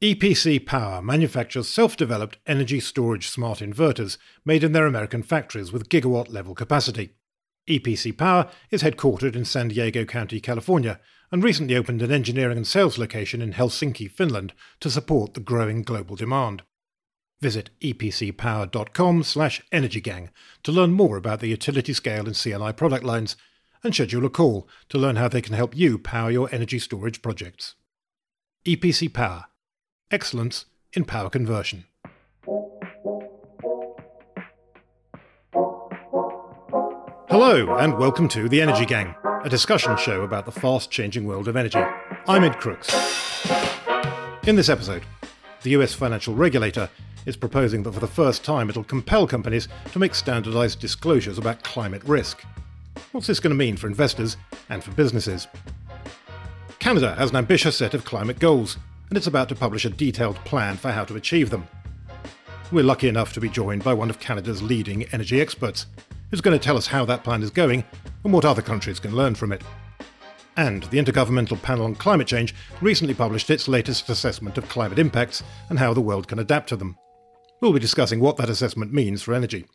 EPC Power manufactures self developed energy storage smart inverters made in their American factories with gigawatt level capacity. EPC Power is headquartered in San Diego County, California, and recently opened an engineering and sales location in Helsinki, Finland, to support the growing global demand. Visit epcpower.com/energygang to learn more about the utility scale and C&I product lines and schedule a call to learn how they can help you power your energy storage projects. EPC Power. Excellence in power conversion. Hello, and welcome to The Energy Gang, a discussion show about the fast changing world of energy. I'm Ed Crooks. In this episode, the US financial regulator is proposing that for the first time it'll compel companies to make standardized disclosures about climate risk. What's this going to mean for investors and for businesses? Canada has an ambitious set of climate goals, and it's about to publish a detailed plan for how to achieve them. We're lucky enough to be joined by one of Canada's leading energy experts, who's going to tell us how that plan is going and what other countries can learn from it. And the Intergovernmental Panel on Climate Change recently published its latest assessment of climate impacts and how the world can adapt to them. We'll be discussing what that assessment means for energy.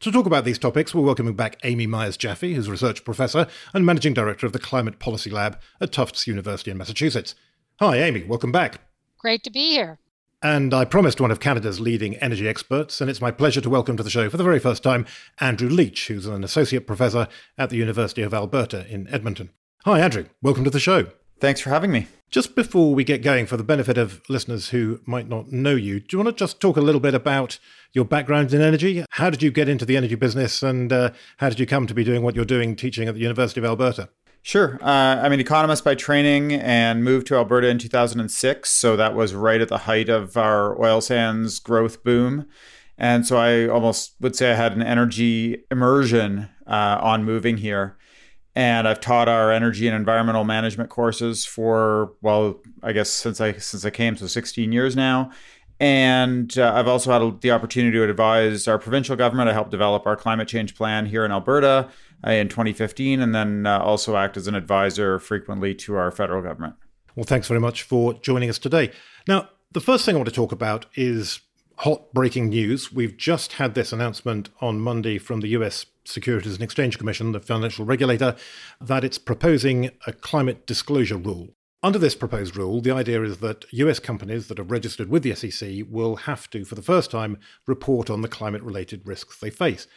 To talk about these topics, we're welcoming back Amy Myers Jaffe, who's Research Professor and Managing Director of the Climate Policy Lab at Tufts University in Massachusetts. Hi, Amy, welcome back. Great to be here. And I promised one of Canada's leading energy experts, and it's my pleasure to welcome to the show for the very first time Andrew Leach, who's an Associate Professor at the University of Alberta in Edmonton. Hi, Andrew. Welcome to the show. Thanks for having me. Just before we get going, for the benefit of listeners who might not know you, do you want to just talk a little bit about your background in energy? How did you get into the energy business and uh, how did you come to be doing what you're doing teaching at the University of Alberta? Sure. Uh, I'm an economist by training and moved to Alberta in 2006. So that was right at the height of our oil sands growth boom. And so I almost would say I had an energy immersion uh, on moving here and I've taught our energy and environmental management courses for well, I guess since I since I came, so 16 years now. And uh, I've also had the opportunity to advise our provincial government. I helped develop our climate change plan here in Alberta in 2015, and then uh, also act as an advisor frequently to our federal government. Well, thanks very much for joining us today. Now, the first thing I want to talk about is hot breaking news. We've just had this announcement on Monday from the US Securities and Exchange Commission, the financial regulator, that it's proposing a climate disclosure rule. Under this proposed rule, the idea is that US companies that are registered with the SEC will have to, for the first time, report on the climate related risks they face.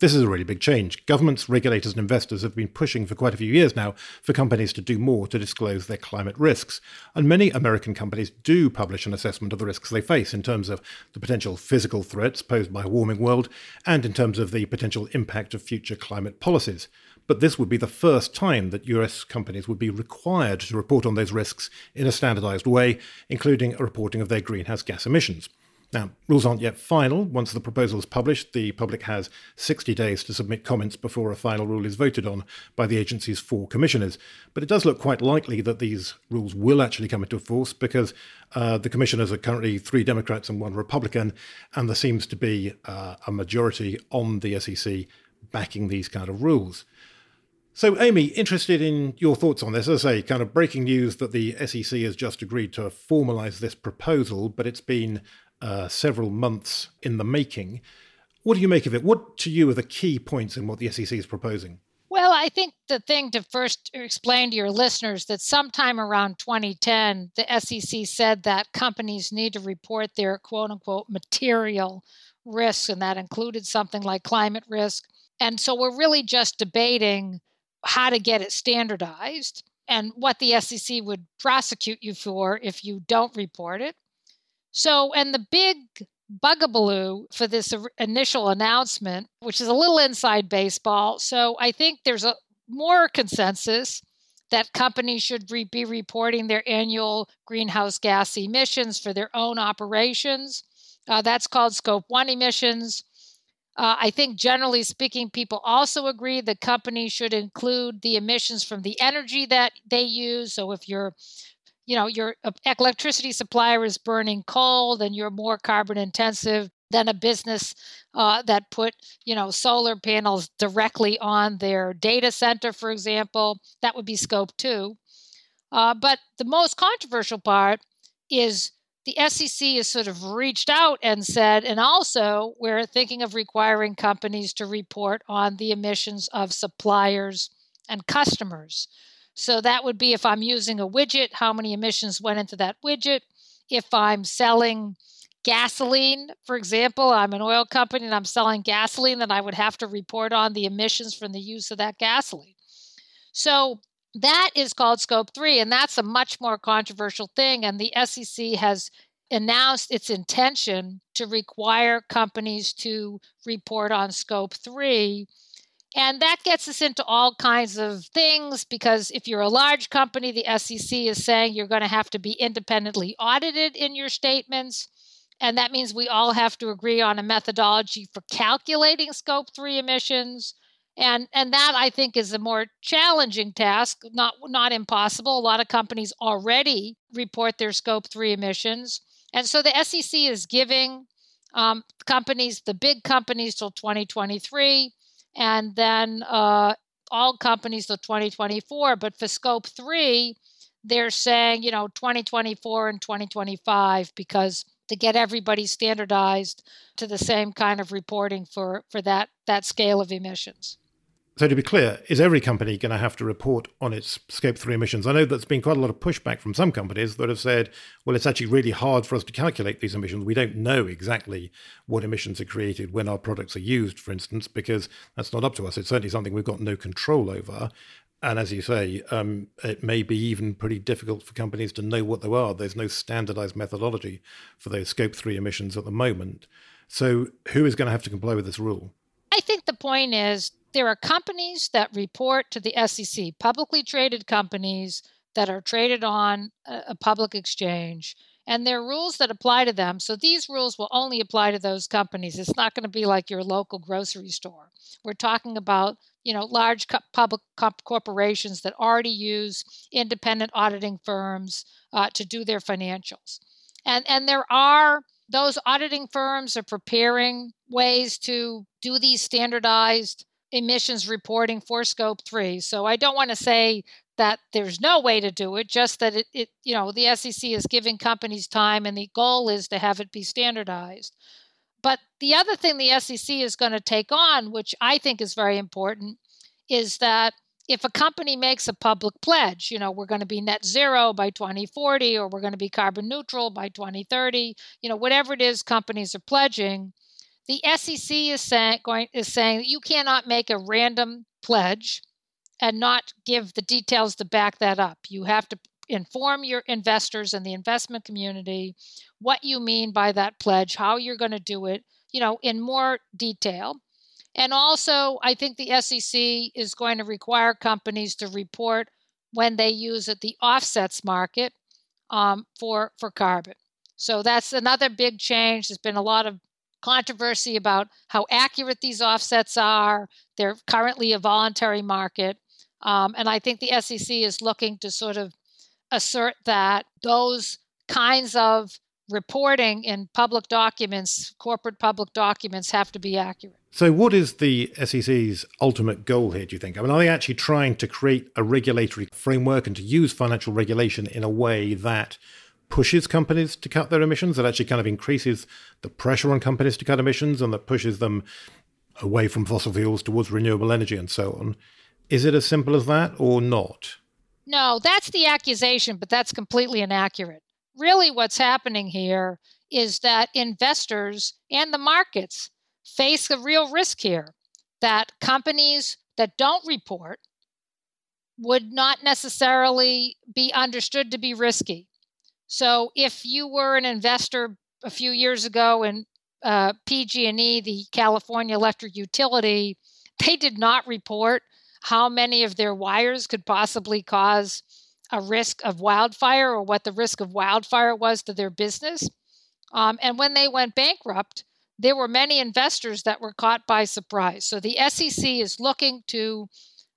This is a really big change. Governments, regulators, and investors have been pushing for quite a few years now for companies to do more to disclose their climate risks. And many American companies do publish an assessment of the risks they face in terms of the potential physical threats posed by a warming world and in terms of the potential impact of future climate policies. But this would be the first time that US companies would be required to report on those risks in a standardized way, including a reporting of their greenhouse gas emissions. Now, rules aren't yet final. Once the proposal is published, the public has 60 days to submit comments before a final rule is voted on by the agency's four commissioners. But it does look quite likely that these rules will actually come into force because uh, the commissioners are currently three Democrats and one Republican, and there seems to be uh, a majority on the SEC backing these kind of rules. So, Amy, interested in your thoughts on this. As I say, kind of breaking news that the SEC has just agreed to formalise this proposal, but it's been uh, several months in the making. What do you make of it? What to you are the key points in what the SEC is proposing? Well, I think the thing to first explain to your listeners that sometime around 2010, the SEC said that companies need to report their quote unquote material risks, and that included something like climate risk. And so we're really just debating how to get it standardized and what the SEC would prosecute you for if you don't report it. So, and the big bugaboo for this initial announcement, which is a little inside baseball. So, I think there's a more consensus that companies should re- be reporting their annual greenhouse gas emissions for their own operations. Uh, that's called scope one emissions. Uh, I think generally speaking, people also agree that companies should include the emissions from the energy that they use. So if you're you know your uh, electricity supplier is burning coal then you're more carbon intensive than a business uh, that put you know solar panels directly on their data center for example that would be scope two uh, but the most controversial part is the SEC has sort of reached out and said, and also we're thinking of requiring companies to report on the emissions of suppliers and customers. So that would be if I'm using a widget, how many emissions went into that widget. If I'm selling gasoline, for example, I'm an oil company and I'm selling gasoline, then I would have to report on the emissions from the use of that gasoline. So that is called scope three, and that's a much more controversial thing. And the SEC has announced its intention to require companies to report on scope three. And that gets us into all kinds of things because if you're a large company, the SEC is saying you're going to have to be independently audited in your statements. And that means we all have to agree on a methodology for calculating scope three emissions. And and that i think is a more challenging task not not impossible. A lot of companies already report their scope 3 emissions. And so the sec is giving um, companies the big companies till 2023 and then uh, all companies till 2024 but for scope 3 they're saying you know 2024 and 2025 because to get everybody standardized to the same kind of reporting for for that that scale of emissions so, to be clear, is every company going to have to report on its Scope 3 emissions? I know there's been quite a lot of pushback from some companies that have said, well, it's actually really hard for us to calculate these emissions. We don't know exactly what emissions are created when our products are used, for instance, because that's not up to us. It's certainly something we've got no control over. And as you say, um, it may be even pretty difficult for companies to know what they are. There's no standardized methodology for those Scope 3 emissions at the moment. So, who is going to have to comply with this rule? I think the point is there are companies that report to the SEC, publicly traded companies that are traded on a public exchange, and there are rules that apply to them. So these rules will only apply to those companies. It's not going to be like your local grocery store. We're talking about you know large co- public co- corporations that already use independent auditing firms uh, to do their financials, and and there are those auditing firms are preparing ways to do these standardized emissions reporting for scope 3 so i don't want to say that there's no way to do it just that it, it you know the sec is giving companies time and the goal is to have it be standardized. But the other thing the sec is going to take on which i think is very important is that if a company makes a public pledge, you know, we're going to be net zero by 2040 or we're going to be carbon neutral by 2030, you know, whatever it is companies are pledging, the SEC is saying, going, is saying that you cannot make a random pledge and not give the details to back that up. You have to inform your investors and the investment community what you mean by that pledge, how you're going to do it, you know, in more detail. And also, I think the SEC is going to require companies to report when they use it the offsets market um, for for carbon. So that's another big change. There's been a lot of controversy about how accurate these offsets are. They're currently a voluntary market. Um, and I think the SEC is looking to sort of assert that those kinds of reporting in public documents, corporate public documents, have to be accurate. So, what is the SEC's ultimate goal here, do you think? I mean, are they actually trying to create a regulatory framework and to use financial regulation in a way that pushes companies to cut their emissions, that actually kind of increases the pressure on companies to cut emissions and that pushes them away from fossil fuels towards renewable energy and so on. Is it as simple as that or not? No, that's the accusation, but that's completely inaccurate. Really, what's happening here is that investors and the markets face a real risk here that companies that don't report would not necessarily be understood to be risky. So if you were an investor a few years ago in uh, PG&E, the California Electric Utility, they did not report how many of their wires could possibly cause a risk of wildfire or what the risk of wildfire was to their business. Um, and when they went bankrupt, there were many investors that were caught by surprise. So the SEC is looking to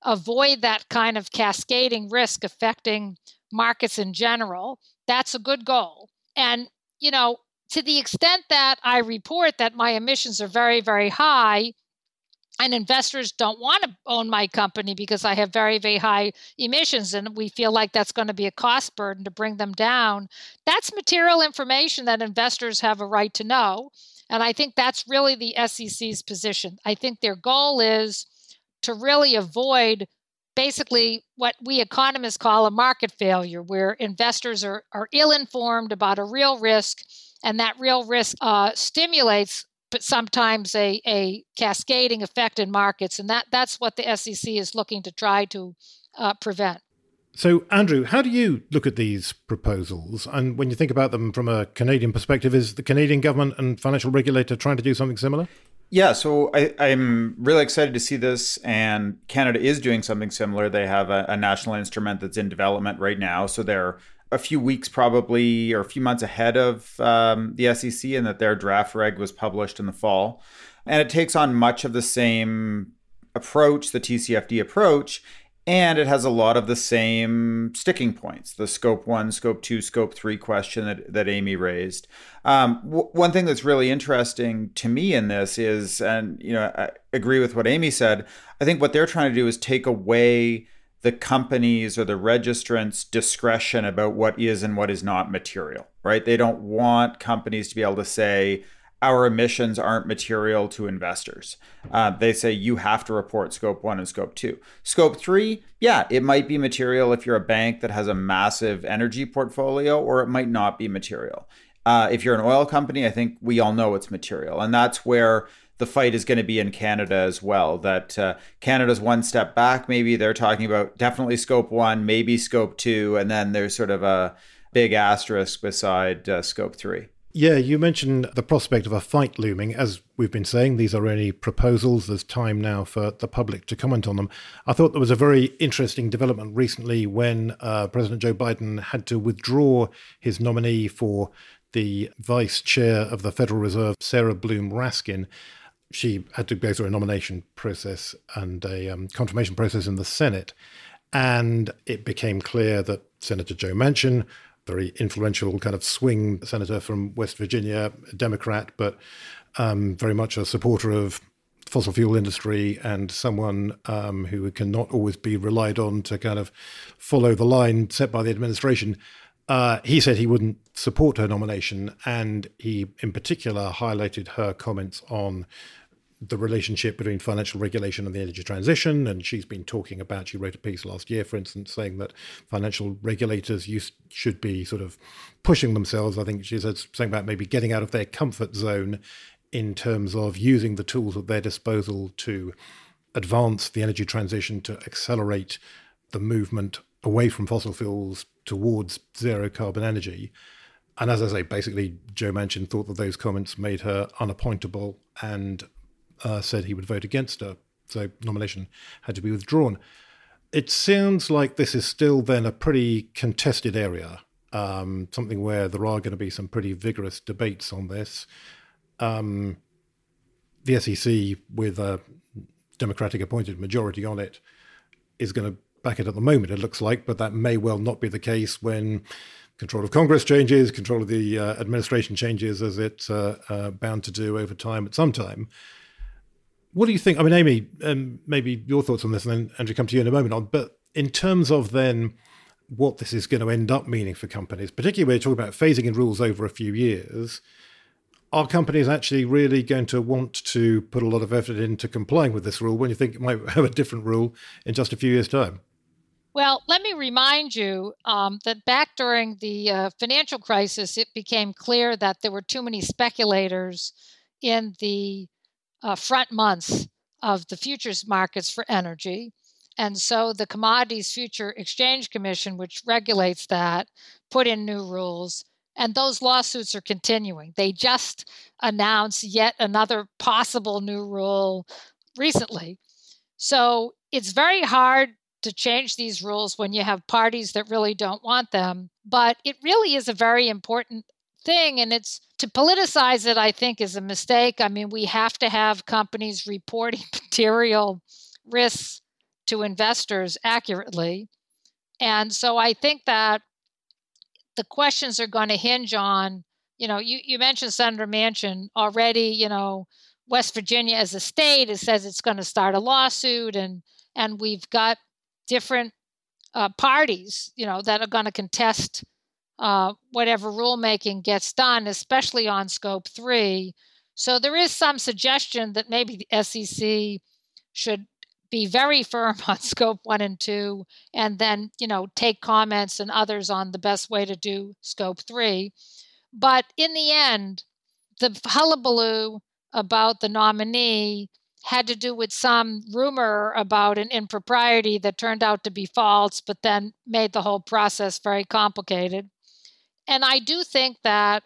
avoid that kind of cascading risk affecting markets in general that's a good goal. And, you know, to the extent that I report that my emissions are very, very high, and investors don't want to own my company because I have very, very high emissions and we feel like that's going to be a cost burden to bring them down. That's material information that investors have a right to know. And I think that's really the SEC's position. I think their goal is to really avoid basically what we economists call a market failure, where investors are, are ill informed about a real risk, and that real risk uh, stimulates but sometimes a, a cascading effect in markets. And that, that's what the SEC is looking to try to uh, prevent. So, Andrew, how do you look at these proposals? And when you think about them from a Canadian perspective, is the Canadian government and financial regulator trying to do something similar? Yeah, so I, am really excited to see this, and Canada is doing something similar. They have a, a national instrument that's in development right now, so they're a few weeks probably or a few months ahead of um, the SEC, and that their draft reg was published in the fall. And it takes on much of the same approach, the TCFD approach, and it has a lot of the same sticking points the scope one scope two scope three question that, that amy raised um, w- one thing that's really interesting to me in this is and you know i agree with what amy said i think what they're trying to do is take away the companies or the registrants discretion about what is and what is not material, right? They don't want companies to be able to say, our emissions aren't material to investors. Uh, they say you have to report scope one and scope two. Scope three, yeah, it might be material if you're a bank that has a massive energy portfolio, or it might not be material. Uh, if you're an oil company, I think we all know it's material. And that's where the fight is going to be in Canada as well. That uh, Canada's one step back. Maybe they're talking about definitely scope one, maybe scope two, and then there's sort of a big asterisk beside uh, scope three. Yeah, you mentioned the prospect of a fight looming. As we've been saying, these are only proposals. There's time now for the public to comment on them. I thought there was a very interesting development recently when uh, President Joe Biden had to withdraw his nominee for the vice chair of the Federal Reserve, Sarah Bloom Raskin she had to go through a nomination process and a um, confirmation process in the Senate. And it became clear that Senator Joe Manchin, very influential kind of swing senator from West Virginia, Democrat, but um, very much a supporter of fossil fuel industry and someone um, who cannot always be relied on to kind of follow the line set by the administration. Uh, he said he wouldn't support her nomination, and he, in particular, highlighted her comments on the relationship between financial regulation and the energy transition. And she's been talking about, she wrote a piece last year, for instance, saying that financial regulators used, should be sort of pushing themselves. I think she said something about maybe getting out of their comfort zone in terms of using the tools at their disposal to advance the energy transition, to accelerate the movement away from fossil fuels towards zero carbon energy. And as I say, basically, Joe Manchin thought that those comments made her unappointable and uh, said he would vote against her. So nomination had to be withdrawn. It sounds like this is still then a pretty contested area, um, something where there are going to be some pretty vigorous debates on this. Um, the SEC, with a Democratic appointed majority on it, is going to back it at the moment, it looks like, but that may well not be the case when control of Congress changes, control of the uh, administration changes, as it's uh, uh, bound to do over time at some time. What do you think? I mean, Amy, um, maybe your thoughts on this, and then Andrew, come to you in a moment. On, but in terms of then what this is going to end up meaning for companies, particularly when you're talking about phasing in rules over a few years, are companies actually really going to want to put a lot of effort into complying with this rule when you think it might have a different rule in just a few years' time? Well, let me remind you um, that back during the uh, financial crisis, it became clear that there were too many speculators in the uh, front months of the futures markets for energy. And so the Commodities Future Exchange Commission, which regulates that, put in new rules. And those lawsuits are continuing. They just announced yet another possible new rule recently. So it's very hard to change these rules when you have parties that really don't want them. But it really is a very important thing. And it's to politicize it, I think, is a mistake. I mean, we have to have companies reporting material risks to investors accurately. And so I think that the questions are going to hinge on, you know, you, you mentioned Senator Manchin already, you know, West Virginia as a state it says it's going to start a lawsuit and and we've got different uh, parties, you know, that are going to contest uh, whatever rulemaking gets done, especially on scope three. So there is some suggestion that maybe the SEC should be very firm on scope one and two, and then you know take comments and others on the best way to do scope three. But in the end, the hullabaloo about the nominee had to do with some rumor about an impropriety that turned out to be false, but then made the whole process very complicated. And I do think that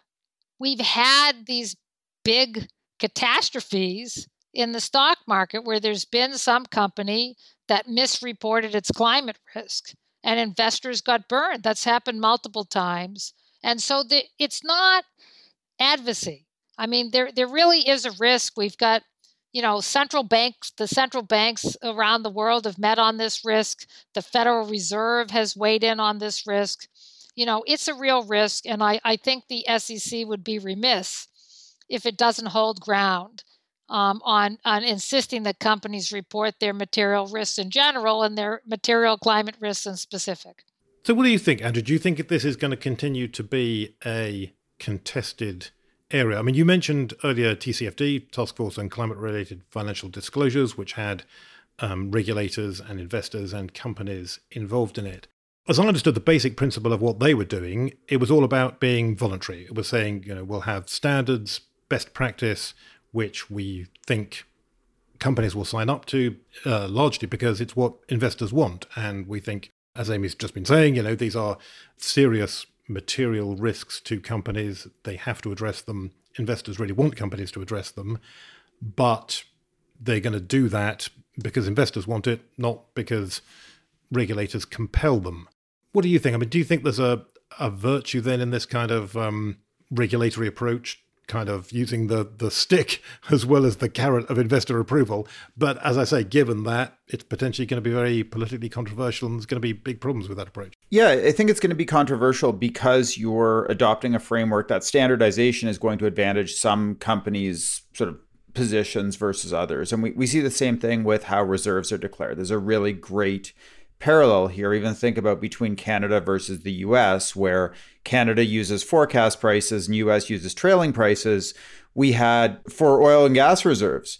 we've had these big catastrophes in the stock market where there's been some company that misreported its climate risk and investors got burned. That's happened multiple times. And so the, it's not advocacy. I mean, there there really is a risk. We've got, you know, central banks, the central banks around the world have met on this risk. The Federal Reserve has weighed in on this risk. You know, it's a real risk, and I, I think the SEC would be remiss if it doesn't hold ground um, on on insisting that companies report their material risks in general and their material climate risks in specific. So, what do you think, Andrew? Do you think this is going to continue to be a contested area? I mean, you mentioned earlier TCFD, Task Force on Climate Related Financial Disclosures, which had um, regulators and investors and companies involved in it. As I understood the basic principle of what they were doing, it was all about being voluntary. It was saying, you know, we'll have standards, best practice, which we think companies will sign up to, uh, largely because it's what investors want. And we think, as Amy's just been saying, you know, these are serious material risks to companies. They have to address them. Investors really want companies to address them, but they're going to do that because investors want it, not because regulators compel them. What do you think? I mean, do you think there's a, a virtue then in this kind of um, regulatory approach kind of using the the stick as well as the carrot of investor approval. But as I say, given that it's potentially going to be very politically controversial and there's going to be big problems with that approach. Yeah, I think it's going to be controversial because you're adopting a framework that standardization is going to advantage some companies' sort of positions versus others. And we, we see the same thing with how reserves are declared. There's a really great parallel here. Even think about between Canada versus the US, where Canada uses forecast prices and US uses trailing prices. We had for oil and gas reserves.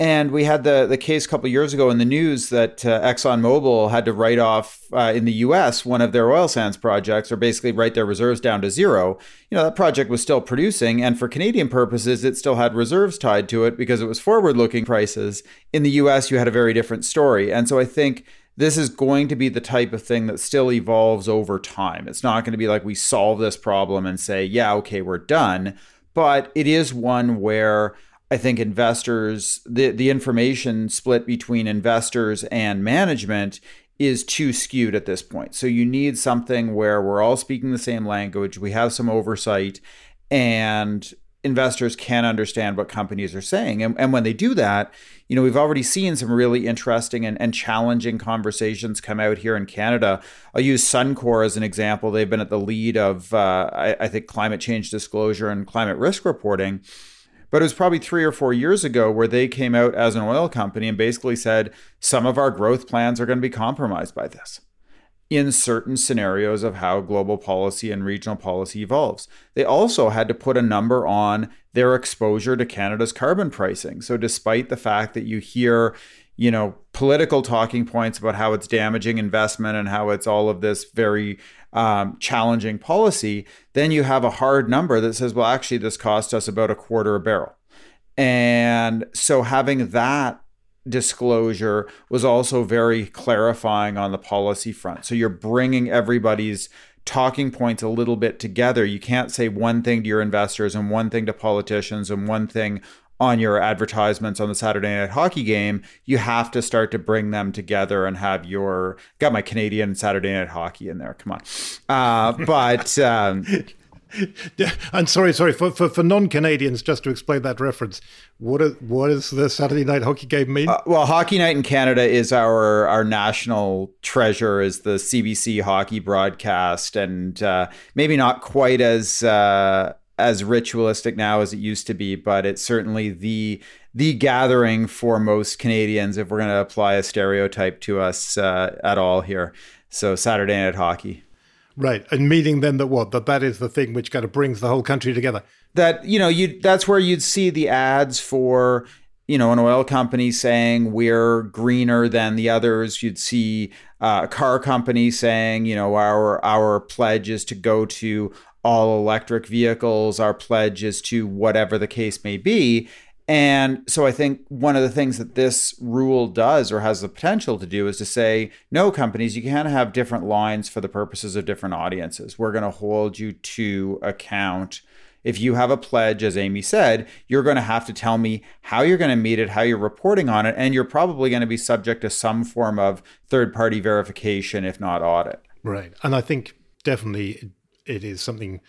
And we had the, the case a couple years ago in the news that uh, ExxonMobil had to write off uh, in the US one of their oil sands projects, or basically write their reserves down to zero. You know, that project was still producing. And for Canadian purposes, it still had reserves tied to it because it was forward looking prices. In the US, you had a very different story. And so I think this is going to be the type of thing that still evolves over time. It's not going to be like we solve this problem and say, yeah, okay, we're done. But it is one where I think investors, the, the information split between investors and management is too skewed at this point. So you need something where we're all speaking the same language, we have some oversight, and investors can understand what companies are saying. And, and when they do that, you know, we've already seen some really interesting and, and challenging conversations come out here in Canada. I'll use Suncor as an example. They've been at the lead of, uh, I, I think, climate change disclosure and climate risk reporting. But it was probably three or four years ago where they came out as an oil company and basically said some of our growth plans are going to be compromised by this in certain scenarios of how global policy and regional policy evolves. They also had to put a number on their exposure to Canada's carbon pricing. So despite the fact that you hear, you know, political talking points about how it's damaging investment and how it's all of this very um, challenging policy, then you have a hard number that says, well, actually, this cost us about a quarter a barrel. And so having that disclosure was also very clarifying on the policy front. So you're bringing everybody's talking points a little bit together. You can't say one thing to your investors and one thing to politicians and one thing on your advertisements on the Saturday night hockey game. You have to start to bring them together and have your got my Canadian Saturday night hockey in there. Come on, uh, but um, I'm sorry, sorry for, for, for non-Canadians. Just to explain that reference, what is what the Saturday night hockey game mean? Uh, well, Hockey Night in Canada is our our national treasure, is the CBC hockey broadcast, and uh, maybe not quite as uh, as ritualistic now as it used to be, but it's certainly the the gathering for most Canadians if we're going to apply a stereotype to us uh, at all here. So Saturday night hockey. Right, and meaning then that what that that is the thing which kind of brings the whole country together. That you know you that's where you'd see the ads for you know an oil company saying we're greener than the others. You'd see uh, a car company saying you know our our pledge is to go to all electric vehicles. Our pledge is to whatever the case may be. And so I think one of the things that this rule does or has the potential to do is to say, no, companies, you can't have different lines for the purposes of different audiences. We're going to hold you to account. If you have a pledge, as Amy said, you're going to have to tell me how you're going to meet it, how you're reporting on it, and you're probably going to be subject to some form of third party verification, if not audit. Right. And I think definitely it is something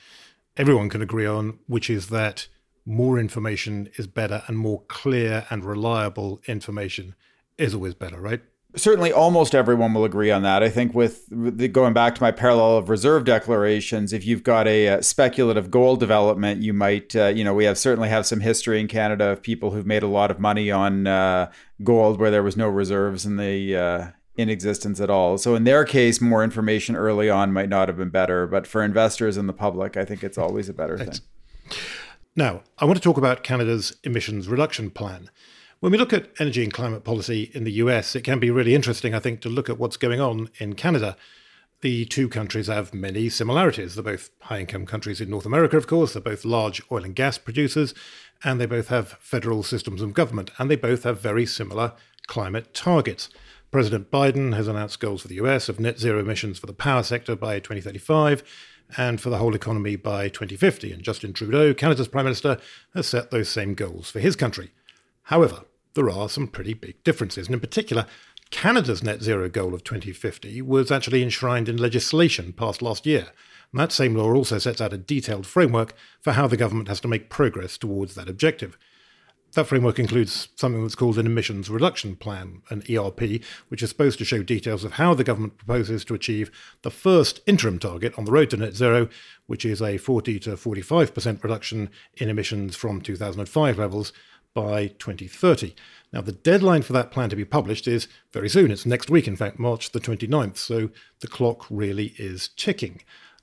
everyone can agree on, which is that more information is better and more clear and reliable information is always better, right? Certainly, almost everyone will agree on that. I think with the, going back to my parallel of reserve declarations, if you've got a, a uh, speculative gold development, you might, uh, you know, we have certainly have some history in Canada of people who've made a lot of money on uh, gold where there was no reserves in the uh, in existence at all. So in their case, more information early on might not have been better, but for investors and the public, I think it's always a better thing. Now, I want to talk about Canada's emissions reduction plan. When we look at energy and climate policy in the US, it can be really interesting, I think, to look at what's going on in Canada. The two countries have many similarities. They're both high income countries in North America, of course. They're both large oil and gas producers, and they both have federal systems of government, and they both have very similar climate targets. President Biden has announced goals for the US of net zero emissions for the power sector by 2035 and for the whole economy by 2050. And Justin Trudeau, Canada's Prime Minister, has set those same goals for his country. However, there are some pretty big differences, and in particular, Canada's net zero goal of 2050 was actually enshrined in legislation passed last year. And that same law also sets out a detailed framework for how the government has to make progress towards that objective. That framework includes something that's called an emissions reduction plan, an ERP, which is supposed to show details of how the government proposes to achieve the first interim target on the road to net zero, which is a 40 to 45% reduction in emissions from 2005 levels by 2030. Now, the deadline for that plan to be published is very soon. It's next week, in fact, March the 29th. So the clock really is ticking.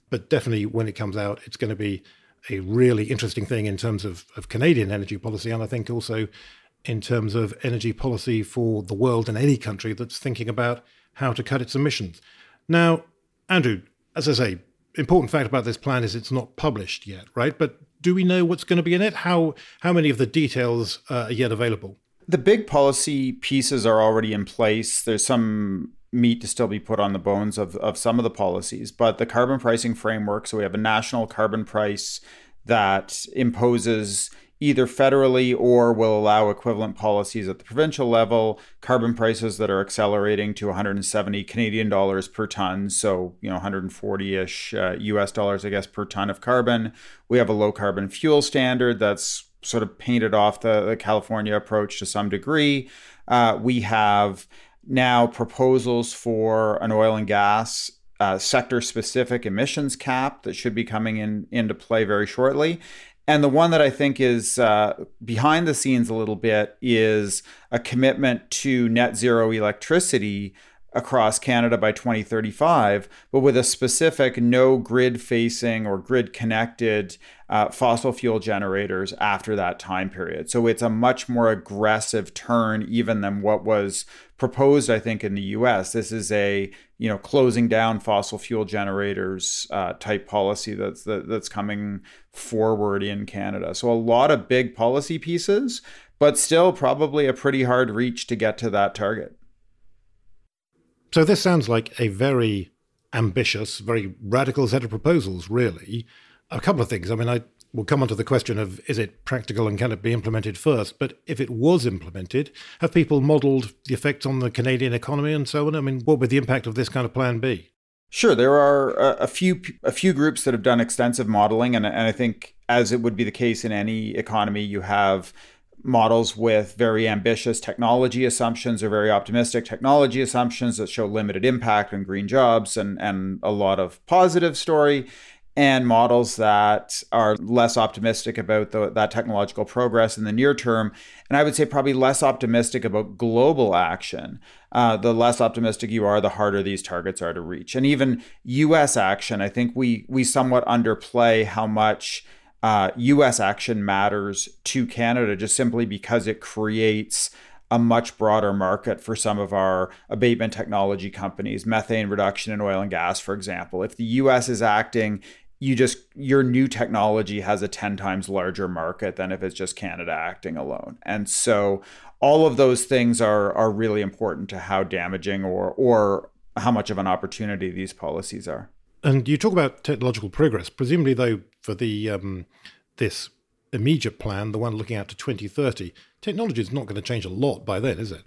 But definitely when it comes out, it's going to be a really interesting thing in terms of, of Canadian energy policy, and I think also in terms of energy policy for the world and any country that's thinking about how to cut its emissions. Now, Andrew, as I say, important fact about this plan is it's not published yet, right? But do we know what's going to be in it? How how many of the details uh, are yet available? The big policy pieces are already in place. There's some meat to still be put on the bones of, of some of the policies. But the carbon pricing framework, so we have a national carbon price that imposes either federally or will allow equivalent policies at the provincial level, carbon prices that are accelerating to 170 Canadian dollars per ton, so you know 140ish uh, US dollars I guess per ton of carbon. We have a low carbon fuel standard that's sort of painted off the, the California approach to some degree. Uh, we have now proposals for an oil and gas uh, sector specific emissions cap that should be coming in into play very shortly. And the one that I think is uh, behind the scenes a little bit is a commitment to net zero electricity across Canada by 2035, but with a specific no grid facing or grid connected uh, fossil fuel generators after that time period. So it's a much more aggressive turn even than what was proposed, I think, in the US. This is a you know closing down fossil fuel generators uh, type policy that's that, that's coming forward in Canada. So a lot of big policy pieces, but still probably a pretty hard reach to get to that target. So this sounds like a very ambitious, very radical set of proposals, really. A couple of things. I mean, I will come on to the question of is it practical and can it be implemented first? But if it was implemented, have people modelled the effects on the Canadian economy and so on? I mean, what would the impact of this kind of plan be? Sure, there are uh, a, few a few groups that have done extensive modeling, and, and I think as it would be the case in any economy, you have models with very ambitious technology assumptions or very optimistic technology assumptions that show limited impact on green jobs and, and a lot of positive story. And models that are less optimistic about the, that technological progress in the near term. And I would say probably less optimistic about global action. Uh, the less optimistic you are, the harder these targets are to reach. And even U.S. action, I think we we somewhat underplay how much uh, U.S. action matters to Canada, just simply because it creates a much broader market for some of our abatement technology companies, methane reduction in oil and gas, for example. If the US is acting, you just your new technology has a 10 times larger market than if it's just Canada acting alone. And so all of those things are are really important to how damaging or or how much of an opportunity these policies are. And you talk about technological progress. Presumably, though, for the um, this immediate plan, the one looking out to 2030, technology is not going to change a lot by then, is it?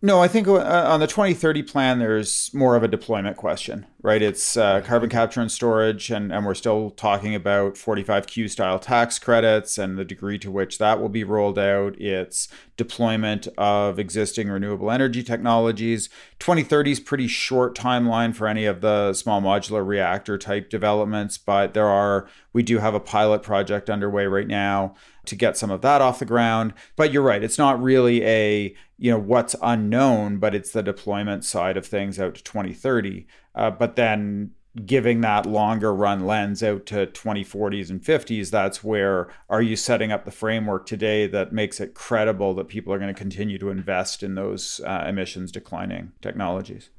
No, I think uh, on the 2030 plan, there's more of a deployment question, right? It's uh, carbon capture and storage, and, and we're still talking about 45Q style tax credits and the degree to which that will be rolled out. It's deployment of existing renewable energy technologies. 2030 is pretty short timeline for any of the small modular reactor type developments, but there are, we do have a pilot project underway right now to get some of that off the ground. But you're right, it's not really a, you know, what's unknown, but it's the deployment side of things out to 2030. Uh, but then giving that longer run lens out to 2040s and 50s that's where are you setting up the framework today that makes it credible that people are going to continue to invest in those uh, emissions declining technologies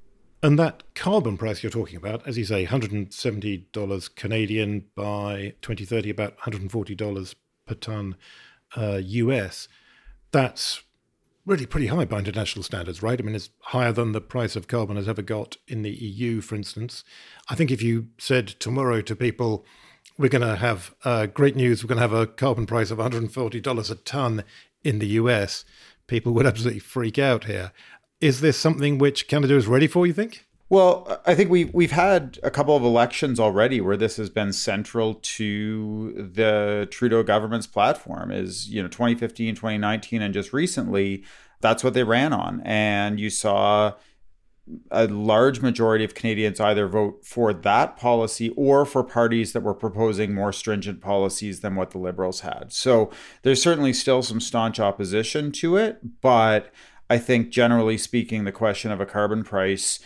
and that carbon price you're talking about, as you say, $170 Canadian by 2030, about $140 per ton uh, US, that's really pretty high by international standards, right? I mean, it's higher than the price of carbon has ever got in the EU, for instance. I think if you said tomorrow to people, we're going to have uh, great news, we're going to have a carbon price of $140 a ton in the US, people would absolutely freak out here. Is this something which Canada is ready for, you think? Well, I think we've we've had a couple of elections already where this has been central to the Trudeau government's platform is, you know, 2015, 2019 and just recently that's what they ran on and you saw a large majority of Canadians either vote for that policy or for parties that were proposing more stringent policies than what the Liberals had. So there's certainly still some staunch opposition to it, but I think generally speaking, the question of a carbon price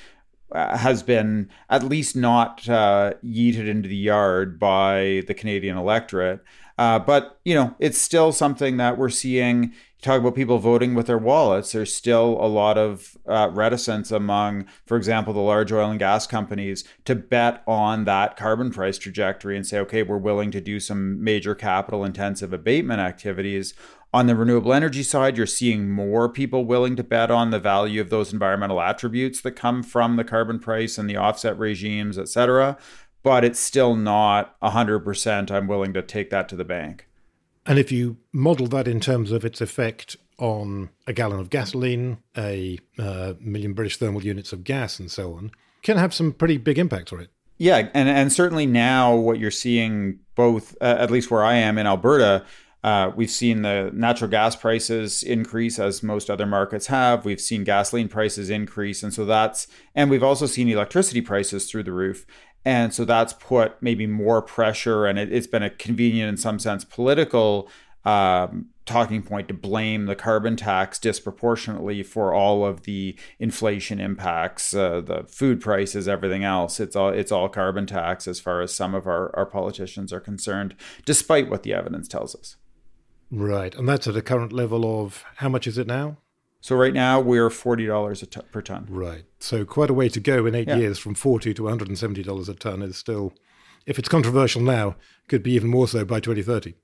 uh, has been at least not uh, yeeted into the yard by the Canadian electorate. Uh, but, you know, it's still something that we're seeing. You talk about people voting with their wallets. There's still a lot of uh, reticence among, for example, the large oil and gas companies to bet on that carbon price trajectory and say, okay, we're willing to do some major capital intensive abatement activities on the renewable energy side, you're seeing more people willing to bet on the value of those environmental attributes that come from the carbon price and the offset regimes, et cetera. But it's still not 100% I'm willing to take that to the bank. And if you model that in terms of its effect on a gallon of gasoline, a uh, million British thermal units of gas, and so on, can have some pretty big impact on it. Yeah, and and certainly now what you're seeing, both uh, at least where I am in Alberta, uh, we've seen the natural gas prices increase as most other markets have. We've seen gasoline prices increase. And so that's, and we've also seen electricity prices through the roof. And so that's put maybe more pressure, and it, has been a convenient, in some sense, political um, talking point to blame the carbon tax disproportionately for all of the inflation impacts, uh, the food prices, everything else. It's all it's all carbon tax as far as some of our, our politicians are concerned, despite what the evidence tells us. Right. And that's at a current level of how much is it now? So right now we're forty dollars t- per ton. Right. So quite a way to go in eight yeah. years from forty to one hundred and seventy dollars a ton is still, if it's controversial now, could be even more so by twenty thirty.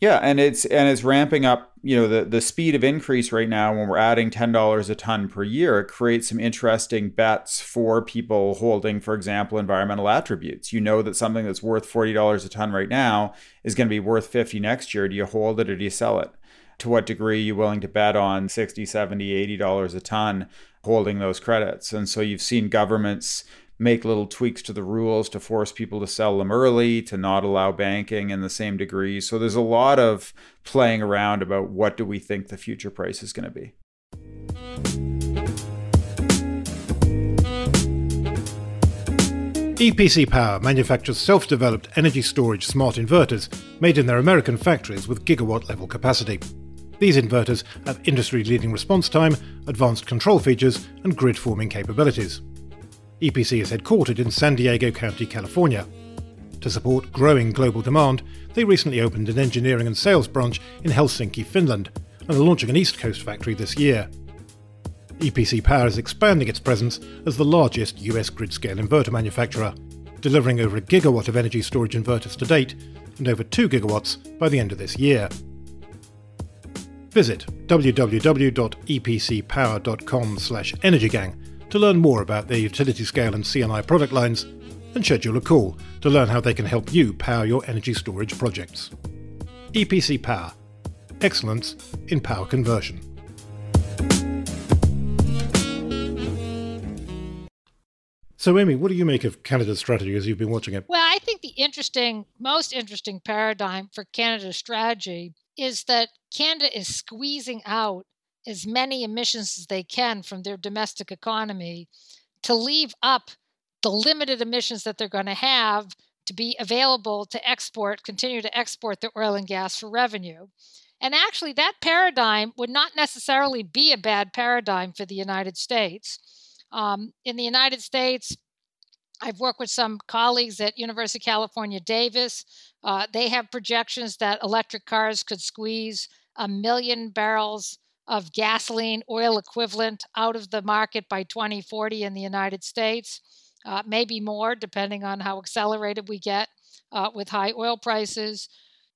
Yeah, and it's and it's ramping up. You know, the the speed of increase right now when we're adding ten dollars a ton per year, it creates some interesting bets for people holding, for example, environmental attributes. You know that something that's worth forty dollars a ton right now is going to be worth fifty next year. Do you hold it or do you sell it? To what degree are you willing to bet on 60, 70, 80 dollars a ton holding those credits? And so you've seen governments make little tweaks to the rules to force people to sell them early, to not allow banking in the same degree. So there's a lot of playing around about what do we think the future price is going to be. EPC Power manufactures self developed energy storage smart inverters made in their American factories with gigawatt level capacity. These inverters have industry leading response time, advanced control features, and grid forming capabilities. EPC is headquartered in San Diego County, California. To support growing global demand, they recently opened an engineering and sales branch in Helsinki, Finland, and are launching an East Coast factory this year. EPC Power is expanding its presence as the largest US grid scale inverter manufacturer, delivering over a gigawatt of energy storage inverters to date and over 2 gigawatts by the end of this year. Visit www.epcpower.com/energygang to learn more about their utility scale and C&I product lines and schedule a call to learn how they can help you power your energy storage projects. EPC Power Excellence in Power Conversion. So, Amy, what do you make of Canada's strategy as you've been watching it? Well, I think the interesting, most interesting paradigm for Canada's strategy is that Canada is squeezing out as many emissions as they can from their domestic economy to leave up the limited emissions that they're going to have to be available to export, continue to export the oil and gas for revenue. And actually, that paradigm would not necessarily be a bad paradigm for the United States. Um, in the United States, I've worked with some colleagues at University of California, Davis. Uh, they have projections that electric cars could squeeze a million barrels of gasoline oil equivalent out of the market by 2040 in the United States, uh, maybe more, depending on how accelerated we get uh, with high oil prices.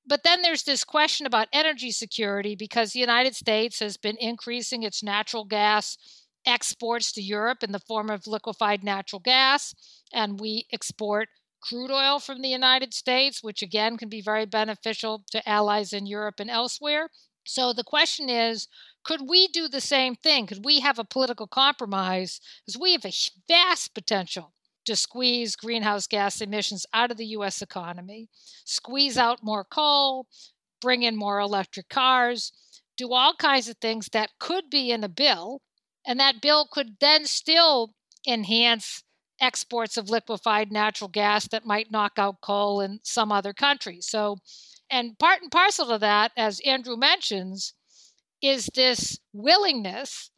But then there's this question about energy security because the United States has been increasing its natural gas exports to Europe in the form of liquefied natural gas, and we export crude oil from the United States, which again can be very beneficial to allies in Europe and elsewhere. So the question is could we do the same thing? Could we have a political compromise? Because we have a vast potential to squeeze greenhouse gas emissions out of the US economy, squeeze out more coal, bring in more electric cars, do all kinds of things that could be in a bill and that bill could then still enhance exports of liquefied natural gas that might knock out coal in some other country. So, and part and parcel to that, as Andrew mentions, is this willingness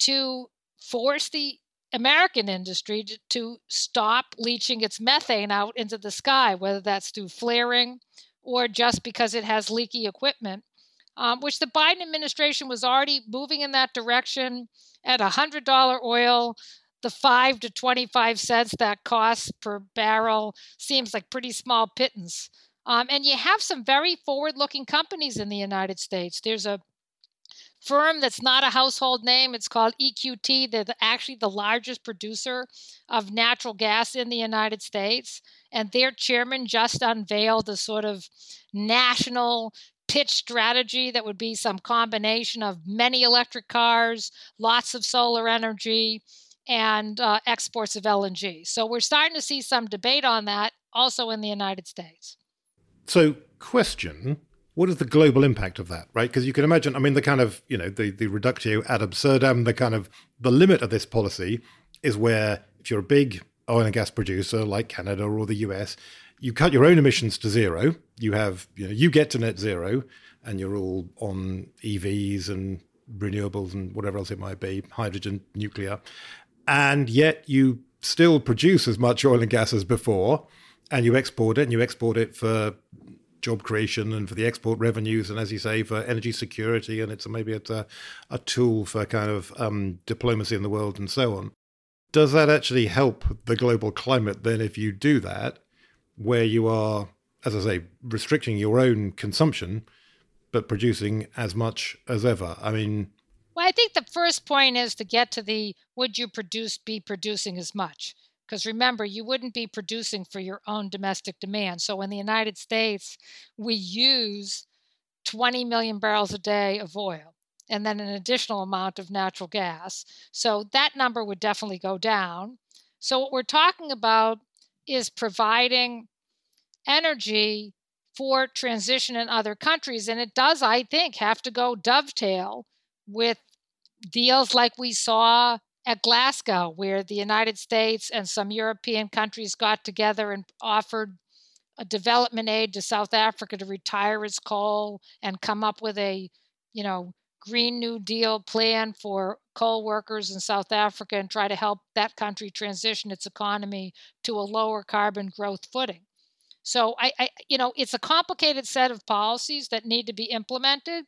to force the American industry to, to, stop leaching its methane out into the sky, whether that's through flaring or just because it has leaky equipment um, which the Biden administration was already moving in that direction at $100 oil. The 5 to 25 cents that costs per barrel seems like pretty small pittance. Um, and you have some very forward looking companies in the United States. There's a firm that's not a household name. It's called EQT. They're the, actually the largest producer of natural gas in the United States. And their chairman just unveiled a sort of national pitch strategy that would be some combination of many electric cars, lots of solar energy, and uh, exports of LNG. So we're starting to see some debate on that also in the United States. So, question what is the global impact of that, right? Because you can imagine, I mean, the kind of, you know, the, the reductio ad absurdum, the kind of, the limit of this policy is where if you're a big oil and gas producer like Canada or the US, you cut your own emissions to zero. You have, you know, you get to net zero, and you're all on EVs and renewables and whatever else it might be, hydrogen, nuclear, and yet you still produce as much oil and gas as before, and you export it, and you export it for job creation and for the export revenues, and as you say, for energy security, and it's maybe it's a, a tool for kind of um, diplomacy in the world and so on. Does that actually help the global climate then if you do that? where you are, as I say, restricting your own consumption, but producing as much as ever. I mean, well, I think the first point is to get to the would you produce be producing as much? Because remember, you wouldn't be producing for your own domestic demand. So in the United States, we use 20 million barrels a day of oil and then an additional amount of natural gas. So that number would definitely go down. So what we're talking about is providing energy for transition in other countries. And it does, I think, have to go dovetail with deals like we saw at Glasgow, where the United States and some European countries got together and offered a development aid to South Africa to retire its coal and come up with a, you know, Green New Deal plan for coal workers in South Africa and try to help that country transition its economy to a lower carbon growth footing. So I, I you know, it's a complicated set of policies that need to be implemented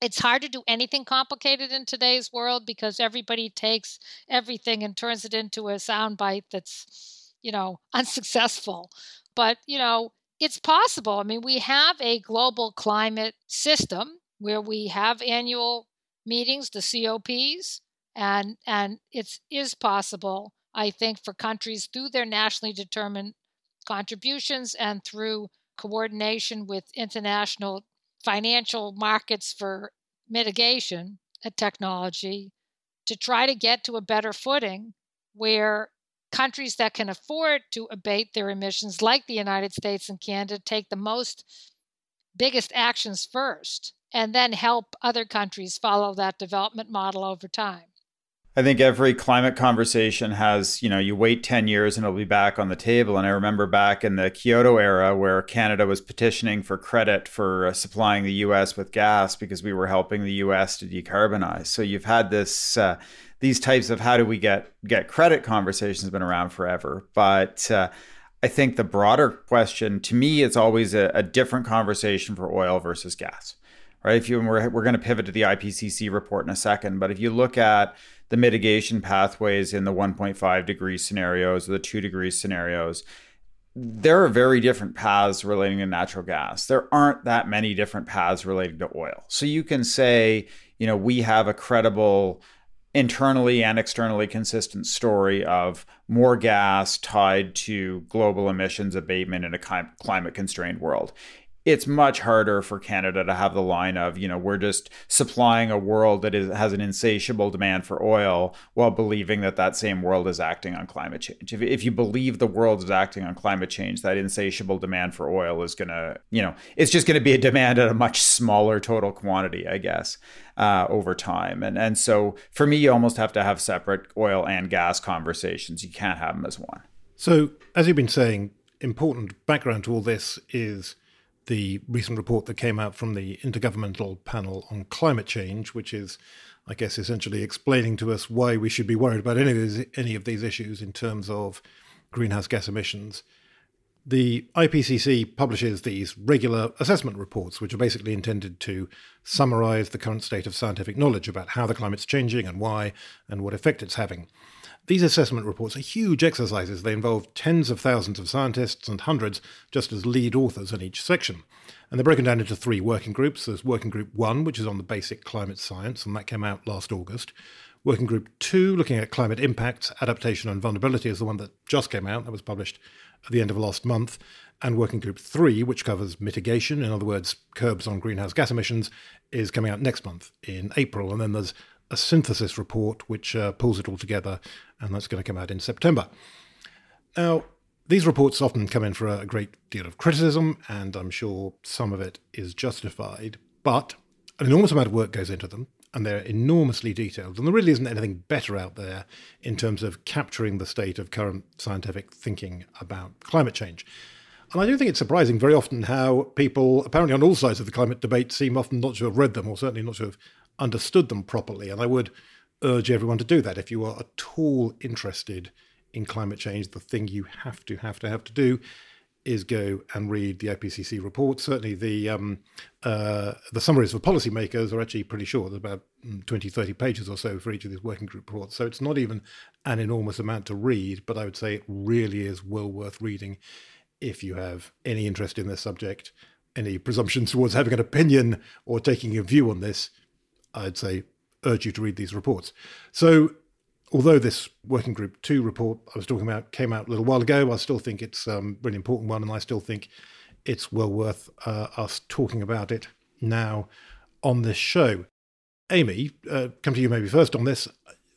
it's hard to do anything complicated in today's world because everybody takes everything and turns it into a soundbite that's, you know, unsuccessful. But, you know, it's possible. I mean, we have a global climate system where we have annual meetings, the COPs, and and it is possible, I think, for countries through their nationally determined contributions and through coordination with international financial markets for mitigation technology to try to get to a better footing where countries that can afford to abate their emissions, like the United States and Canada, take the most biggest actions first and then help other countries follow that development model over time. I think every climate conversation has, you know, you wait 10 years and it'll be back on the table. And I remember back in the Kyoto era where Canada was petitioning for credit for uh, supplying the US with gas because we were helping the US to decarbonize. So you've had this, uh, these types of how do we get, get credit conversations have been around forever. But, uh, I think the broader question to me, it's always a, a different conversation for oil versus gas, right? If you, we're, we're going to pivot to the IPCC report in a second, but if you look at the mitigation pathways in the 1.5 degree scenarios or the 2 degree scenarios there are very different paths relating to natural gas. There aren't that many different paths relating to oil. So you can say you know we have a credible internally and externally consistent story of more gas tied to global emissions abatement in a climate constrained world it's much harder for Canada to have the line of, you know, we're just supplying a world that is, has an insatiable demand for oil while believing that that same world is acting on climate change. If, if you believe the world is acting on climate change, that insatiable demand for oil is going to, you know, it's just going to be a demand at a much smaller total quantity, I guess, uh, over time. And, and so for me, you almost have to have separate oil and gas conversations. You can't have them as one. So, as you've been saying, important background to all this is the recent report that came out from the Intergovernmental Panel on Climate Change, which is, I guess, essentially explaining to us why we should be worried about any of these, any of these issues in terms of greenhouse gas emissions. The IPCC publishes these regular assessment reports, which are basically intended to summarize the current state of scientific knowledge about how the climate's changing and why and what effect it's having. These assessment reports are huge exercises. They involve tens of thousands of scientists and hundreds just as lead authors in each section. And they're broken down into three working groups. There's Working Group 1, which is on the basic climate science, and that came out last August. Working Group 2, looking at climate impacts, adaptation, and vulnerability, is the one that just came out. That was published at the end of last month. And Working Group 3, which covers mitigation, in other words, curbs on greenhouse gas emissions, is coming out next month in April. And then there's a synthesis report which uh, pulls it all together, and that's going to come out in September. Now, these reports often come in for a great deal of criticism, and I'm sure some of it is justified, but an enormous amount of work goes into them, and they're enormously detailed. And there really isn't anything better out there in terms of capturing the state of current scientific thinking about climate change. And I do think it's surprising very often how people, apparently on all sides of the climate debate, seem often not to have read them, or certainly not to have understood them properly. And I would urge everyone to do that. If you are at all interested in climate change, the thing you have to have to have to do is go and read the IPCC report. Certainly, the um, uh, the summaries for policymakers are actually pretty short. There's about mm, 20, 30 pages or so for each of these working group reports. So it's not even an enormous amount to read, but I would say it really is well worth reading if you have any interest in this subject, any presumptions towards having an opinion or taking a view on this. I'd say urge you to read these reports. So, although this working group two report I was talking about came out a little while ago, I still think it's a um, really important one, and I still think it's well worth uh, us talking about it now on this show. Amy, uh, come to you maybe first on this.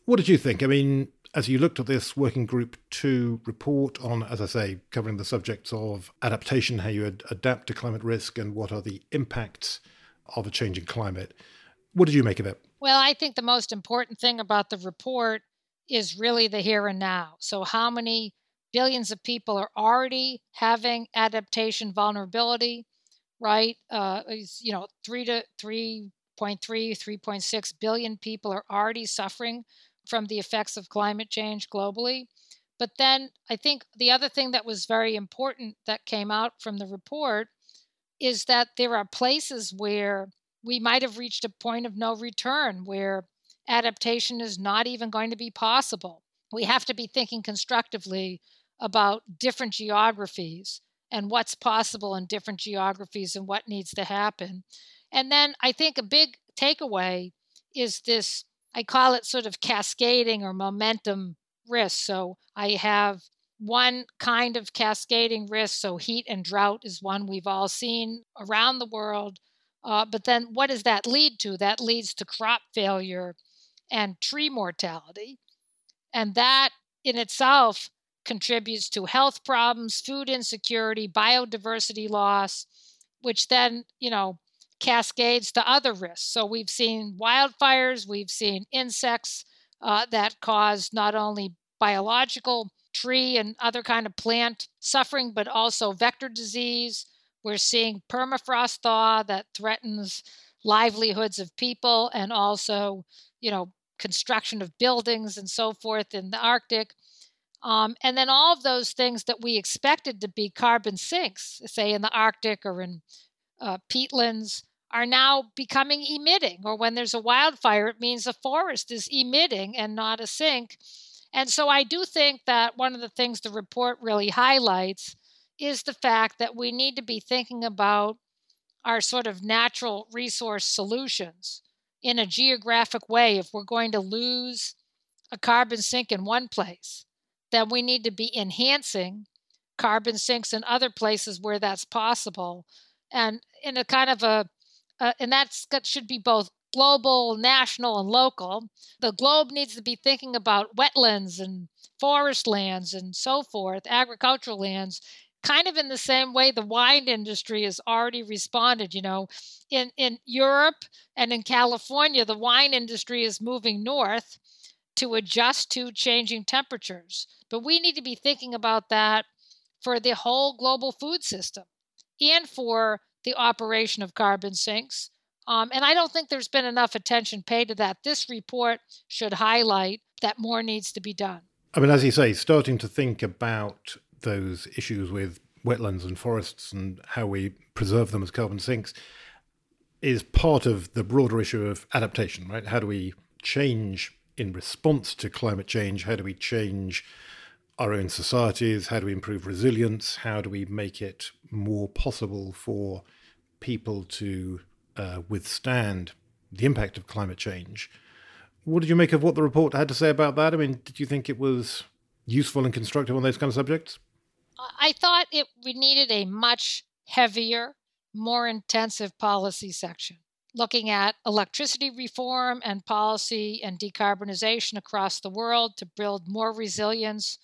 What did you think? I mean, as you looked at this working group two report on, as I say, covering the subjects of adaptation, how you ad- adapt to climate risk, and what are the impacts of a changing climate, what did you make of it? Well, I think the most important thing about the report is really the here and now. So, how many billions of people are already having adaptation vulnerability, right? Uh, you know, three to 3.3, 3.6 billion people are already suffering from the effects of climate change globally. But then I think the other thing that was very important that came out from the report is that there are places where we might have reached a point of no return where adaptation is not even going to be possible. We have to be thinking constructively about different geographies and what's possible in different geographies and what needs to happen. And then I think a big takeaway is this I call it sort of cascading or momentum risk. So I have one kind of cascading risk. So heat and drought is one we've all seen around the world. Uh, but then what does that lead to? That leads to crop failure and tree mortality. And that in itself contributes to health problems, food insecurity, biodiversity loss, which then, you know, cascades to other risks. So we've seen wildfires, we've seen insects uh, that cause not only biological tree and other kind of plant suffering, but also vector disease. We're seeing permafrost thaw that threatens livelihoods of people and also, you know, construction of buildings and so forth in the Arctic. Um, and then all of those things that we expected to be carbon sinks, say in the Arctic or in uh, peatlands, are now becoming emitting. Or when there's a wildfire, it means a forest is emitting and not a sink. And so I do think that one of the things the report really highlights is the fact that we need to be thinking about our sort of natural resource solutions in a geographic way. If we're going to lose a carbon sink in one place, then we need to be enhancing carbon sinks in other places where that's possible. And in a kind of a, uh, and that's that should be both global, national, and local. The globe needs to be thinking about wetlands and forest lands and so forth, agricultural lands, kind of in the same way the wine industry has already responded. You know, in, in Europe and in California, the wine industry is moving north to adjust to changing temperatures. But we need to be thinking about that for the whole global food system and for the operation of carbon sinks um, and I don't think there's been enough attention paid to that. This report should highlight that more needs to be done. I mean, as you say, starting to think about those issues with wetlands and forests and how we preserve them as carbon sinks is part of the broader issue of adaptation, right? How do we change in response to climate change? How do we change our own societies? How do we improve resilience? How do we make it more possible for people to uh, withstand the impact of climate change. What did you make of what the report had to say about that? I mean, did you think it was useful and constructive on those kind of subjects? I thought it we needed a much heavier, more intensive policy section looking at electricity reform and policy and decarbonization across the world to build more resilience.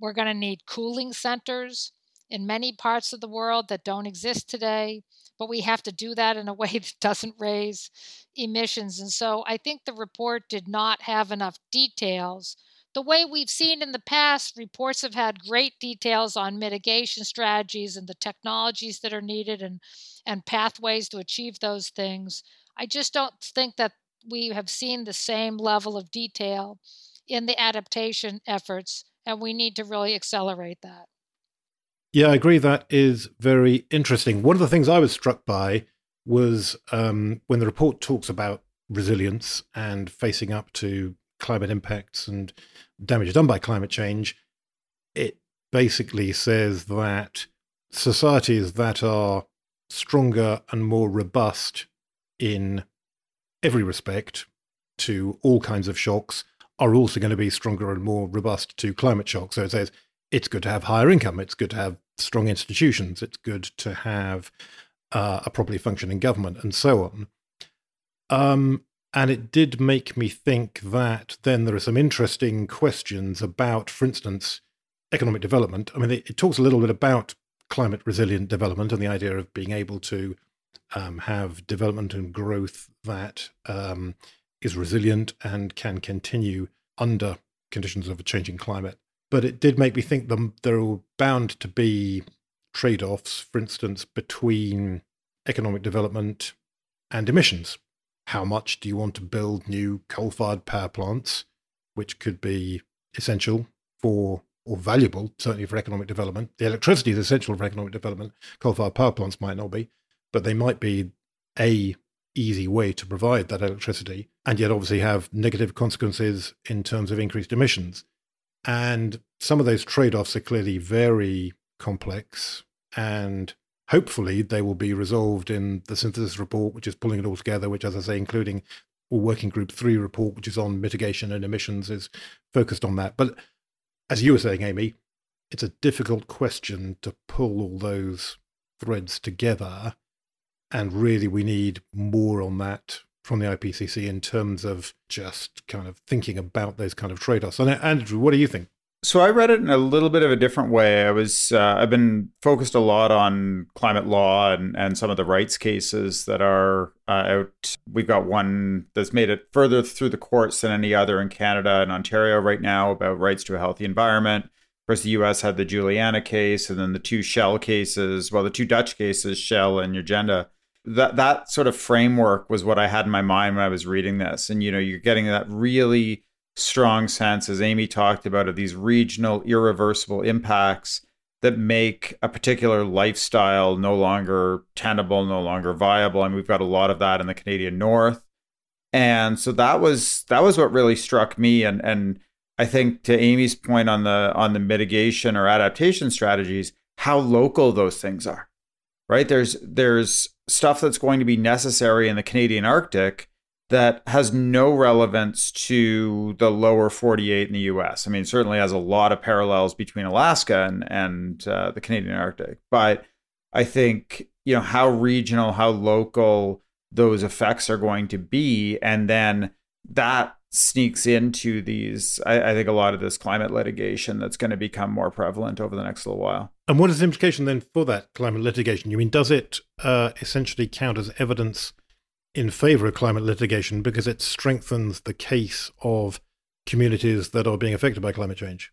We're going to need cooling centers in many parts of the world that don't exist today but we have to do that in a way that doesn't raise emissions. And so I think the report did not have enough details. The way we've seen in the past, reports have had great details on mitigation strategies and the technologies that are needed and, and pathways to achieve those things. I just don't think that we have seen the same level of detail in the adaptation efforts, and we need to really accelerate that. Yeah, I agree. That is very interesting. One of the things I was struck by was um, when the report talks about resilience and facing up to climate impacts and damage done by climate change, it basically says that societies that are stronger and more robust in every respect to all kinds of shocks are also going to be stronger and more robust to climate shock. So it says it's good to have higher income. It's good to have strong institutions. It's good to have uh, a properly functioning government and so on. Um, and it did make me think that then there are some interesting questions about, for instance, economic development. I mean, it, talks a little bit about climate resilient development and the idea of being able to um, have development and growth that um, is resilient and can continue under conditions of a changing climate. But it did make me think them there are bound to be trade offs, for instance, between economic development and emissions. How much do you want to build new coal fired power plants, which could be essential for or valuable, certainly for economic development? The electricity is essential for economic development. Coal fired power plants might not be, but they might be a easy way to provide that electricity and yet obviously have negative consequences in terms of increased emissions. And some of those trade offs are clearly very complex and hopefully they will be resolved in the synthesis report, which is pulling it all together, which, as I say, including or working group three report, which is on mitigation and emissions, is focused on that. But as you were saying, Amy, it's a difficult question to pull all those threads together. And really, we need more on that from the IPCC in terms of just kind of thinking about those kind of trade offs. And Andrew, what do you think? So I read it in a little bit of a different way. I was uh, I've been focused a lot on climate law and and some of the rights cases that are uh, out. We've got one that's made it further through the courts than any other in Canada and Ontario right now about rights to a healthy environment. Of course, the U.S. had the Juliana case, and then the two Shell cases. Well, the two Dutch cases, Shell and Urgenda. That that sort of framework was what I had in my mind when I was reading this, and you know, you're getting that really strong sense, as Amy talked about, of these regional irreversible impacts that make a particular lifestyle no longer tenable, no longer viable. And we've got a lot of that in the Canadian North. And so that was that was what really struck me. And and I think to Amy's point on the on the mitigation or adaptation strategies, how local those things are. Right? There's there's stuff that's going to be necessary in the Canadian Arctic that has no relevance to the lower 48 in the US. I mean, certainly has a lot of parallels between Alaska and, and uh, the Canadian Arctic. But I think, you know, how regional, how local those effects are going to be. And then that sneaks into these, I, I think, a lot of this climate litigation that's going to become more prevalent over the next little while. And what is the implication then for that climate litigation? You mean, does it uh, essentially count as evidence? In favor of climate litigation because it strengthens the case of communities that are being affected by climate change.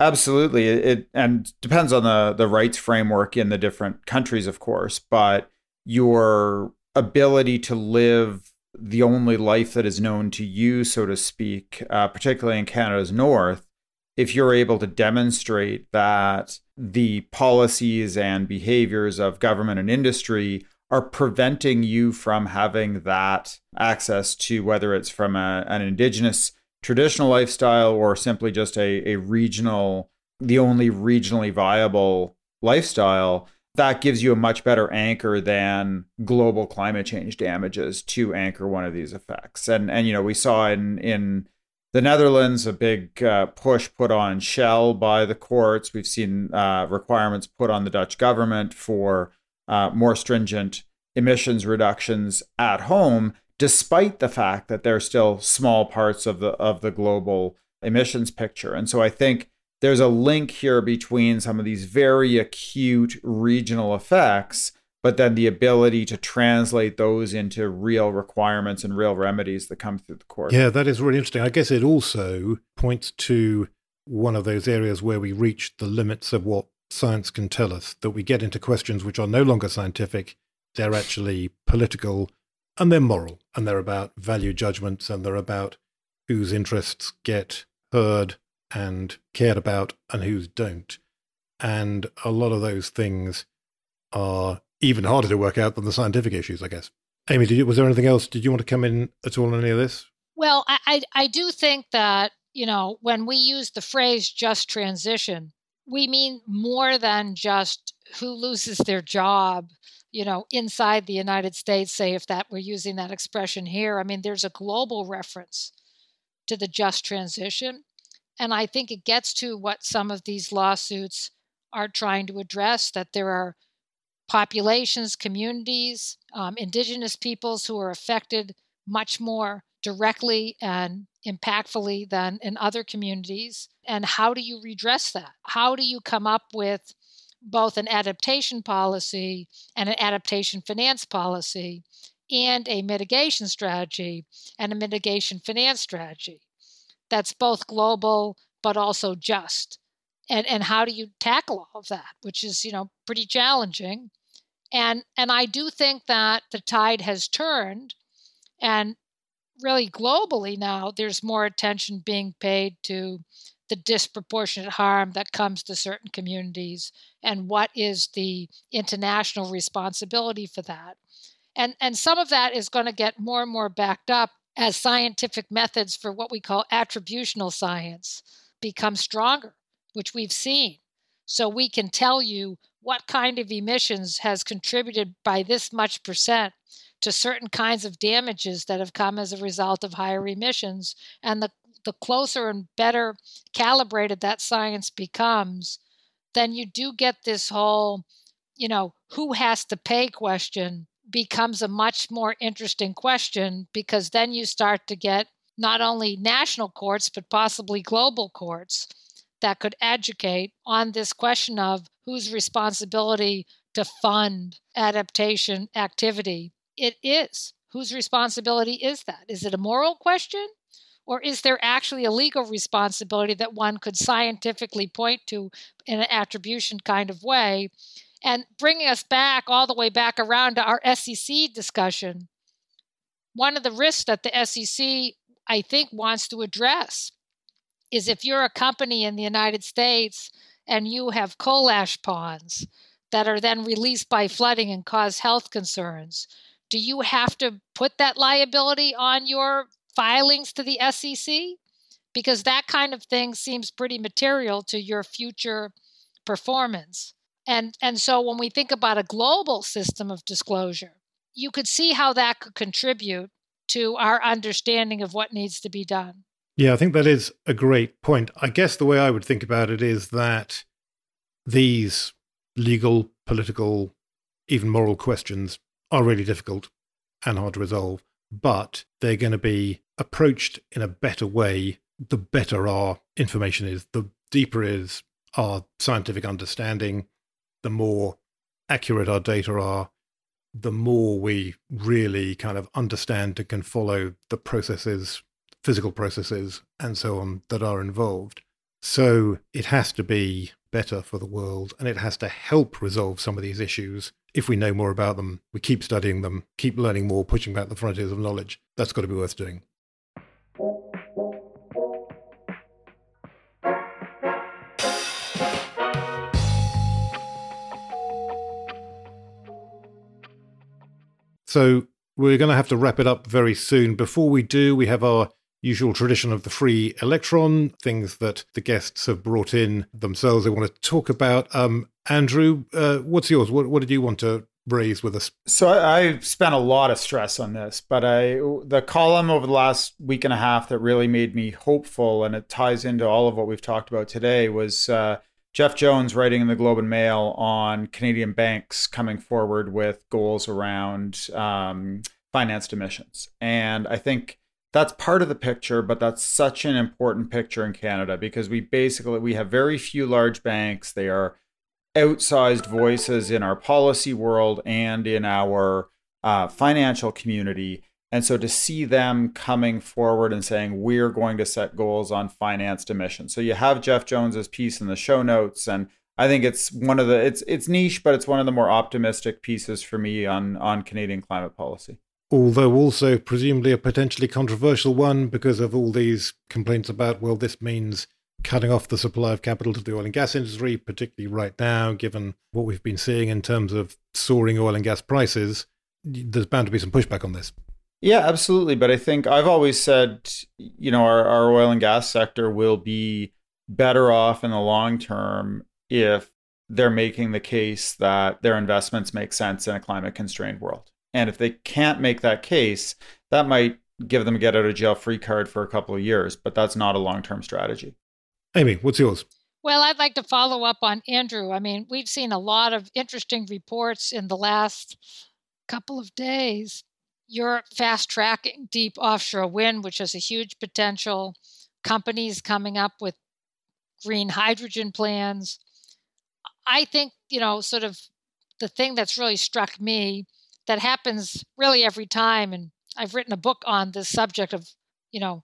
Absolutely. It, and depends on the the rights framework in the different countries, of course, but your ability to live the only life that is known to you, so to speak, uh, particularly in Canada's north, if you're able to demonstrate that the policies and behaviors of government and industry are preventing you from having that access to whether it's from a, an indigenous traditional lifestyle or simply just a, a regional, the only regionally viable lifestyle, that gives you a much better anchor than global climate change damages to anchor one of these effects. And and you know we saw in in the Netherlands a big uh, push put on Shell by the courts. We've seen uh, requirements put on the Dutch government for uh, more stringent emissions reductions at home, despite the fact that they're still small parts of the of the global emissions picture. And so I think there's a link here between some of these very acute regional effects, but then the ability to translate those into real requirements and real remedies that come through the court. Yeah, that is really interesting. I guess it also points to one of those areas where we reach the limits of what science can tell us, that we get into questions which are no longer scientific. They're actually political and they're moral and they're about value judgments and they're about whose interests get heard and cared about and whose don't. And a lot of those things are even harder to work out than the scientific issues, I guess. Amy, you, was there anything else? Did you want to come in at all on any of this? Well, I, I, I do think that, you know, when we use the phrase just transition, we mean more than just who loses their job you know inside the united states say if that we're using that expression here. I mean there's a global reference to the just transition. And i think it gets to what some of these lawsuits are trying to address that there are populations communities um, indigenous peoples who are affected much more directly and impactfully than in other communities. And how do you redress that? How do you come up with both an adaptation policy and an adaptation finance policy and a mitigation strategy and a mitigation finance strategy? that's both global but also just? And and how do you tackle all of that, which is, you know, pretty challenging. And and I do think that the tide has turned and really globally now there's more attention being paid to the disproportionate harm that comes to certain communities and what is the international responsibility for that. And and some of that is going to get more and more backed up as scientific methods for what we call attributional science become stronger which we've seen. So we can tell you what kind of emissions has contributed by this much percent to certain kinds of damages that have come as a result of higher emissions and the the closer and better calibrated that science becomes, then you do get this whole, you know, who has to pay question becomes a much more interesting question because then you start to get not only national courts, but possibly global courts that could educate on this question of whose responsibility to fund adaptation activity it is. Whose responsibility is that? Is it a moral question? Or is there actually a legal responsibility that one could scientifically point to in an attribution kind of way? And bringing us back all the way back around to our SEC discussion, one of the risks that the SEC, I think, wants to address is if you're a company in the United States and you have coal ash ponds that are then released by flooding and cause health concerns, do you have to put that liability on your filings to the SEC? Because that kind of thing seems pretty material to your future performance. And, and so when we think about a global system of disclosure, you could see how that could contribute to our understanding of what needs to be done. Yeah, I think that is a great point. I guess the way I would think about it is that these legal, political, even moral questions are really difficult and hard to resolve but they're going to be approached in a better way the better our information is, the deeper is our scientific understanding, the more accurate our data are, the more we really kind of understand and can follow the processes, physical processes, and so on that are involved. So it has to be better for the world and it has to help resolve some of these issues if we know more about them, we keep studying them, keep learning more, pushing back the frontiers of knowledge. That's got to be worth doing. So we're going to have to wrap it up very soon. Before we do, we have our usual tradition of the free electron, things that the guests have brought in themselves they want to talk about. Um, Andrew, uh, what's yours? What, what did you want to raise with us? So I, I spent a lot of stress on this, but I the column over the last week and a half that really made me hopeful, and it ties into all of what we've talked about today, was uh, Jeff Jones writing in the Globe and Mail on Canadian banks coming forward with goals around um, financed emissions, and I think that's part of the picture but that's such an important picture in canada because we basically we have very few large banks they are outsized voices in our policy world and in our uh, financial community. And so to see them coming forward and saying, we're going to set goals on financed emissions. So you have Jeff Jones's piece in the show notes. And I think it's one of the it's it's niche, but it's one of the more optimistic pieces for me on on Canadian climate policy. Although also presumably a potentially controversial one because of all these complaints about, well, this means cutting off the supply of capital to the oil and gas industry, particularly right now, given what we've been seeing in terms of soaring oil and gas prices, there's bound to be some pushback on this. Yeah, absolutely. But I think I've always said, you know, our, our oil and gas sector will be better off in the long term if they're making the case that their investments make sense in a climate constrained world. And if they can't make that case, that might give them a get out of jail free card for a couple of years, but that's not a long term strategy. Amy, what's yours? Well, I'd like to follow up on Andrew. I mean, we've seen a lot of interesting reports in the last couple of days. You're fast tracking deep offshore wind, which has a huge potential. Companies coming up with green hydrogen plans. I think, you know, sort of the thing that's really struck me that happens really every time, and I've written a book on this subject of, you know,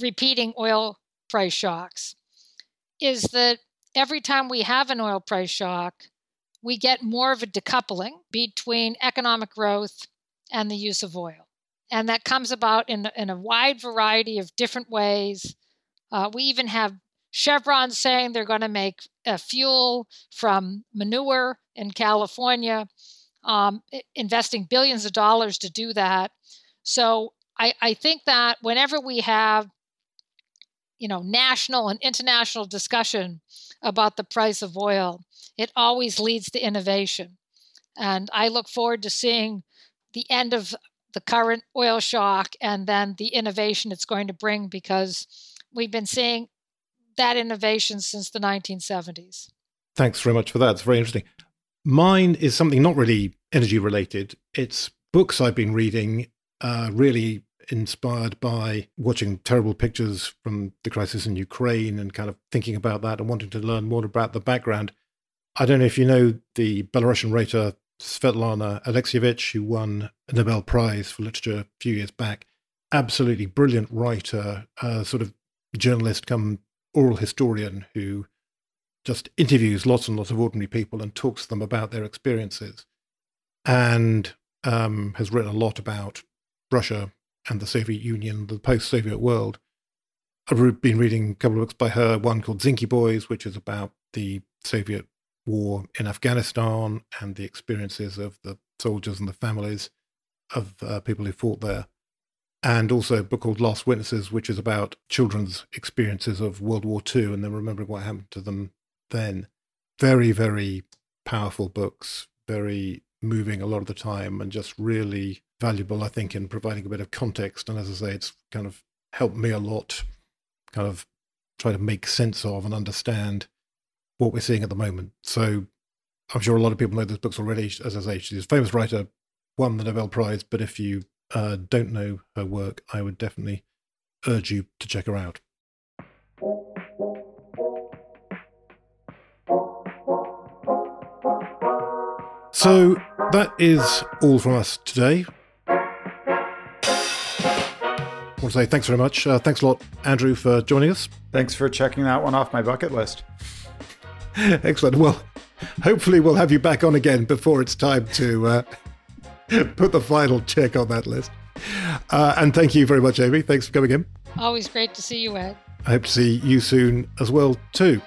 repeating oil price shocks is that every time we have an oil price shock, we get more of a decoupling between economic growth and the use of oil. And that comes about in, in a wide variety of different ways. Uh, we even have Chevron saying they're going to make a fuel from manure in California, um, investing billions of dollars to do that. So I, I think that whenever we have you know national and international discussion about the price of oil it always leads to innovation. And i look forward to seeing the end of the current oil shock and then the innovation it's going to bring because we've been seeing that innovation since the 1970s thanks very much for that. It's very interesting mine is something not really energy related it's books i've been reading uh, really inspired by watching terrible pictures from the crisis in Ukraine and kind of thinking about that and wanting to learn more about the background. I don't know if you know the Belarusian writer Svetlana Alexievich, who won a Nobel Prize for Literature a few years back. Absolutely brilliant writer, uh, sort of journalist come oral historian who just interviews lots and lots of ordinary people and talks to them about their experiences. And um, has written a lot about Russia and the Soviet Union, the post Soviet world. I've been reading a couple of books by her, one called Zinky Boys, which is about the Soviet war in Afghanistan and the experiences of the soldiers and the families of uh, people who fought there. And also a book called Last Witnesses, which is about children's experiences of World War II and then remembering what happened to them then. Very, very powerful books, very moving a lot of the time, and just really valuable, I think, in providing a bit of context. And as I say, it's kind of helped me a lot, kind of try to make sense of and understand what we're seeing at the moment. So I'm sure a lot of people know those books already. As I say, she's a famous writer, won the Nobel Prize. But if you uh, don't know her work, I would definitely urge you to check her out. So that is all from us today. I want to say thanks very much. Uh, thanks a lot, Andrew, for joining us. Thanks for checking that one off my bucket list. Excellent. Well, hopefully we'll have you back on again before it's time to uh, put the final check on that list. Uh, and thank you very much, Amy. Thanks for coming in. Always great to see you, Ed. I hope to see you soon as well, too.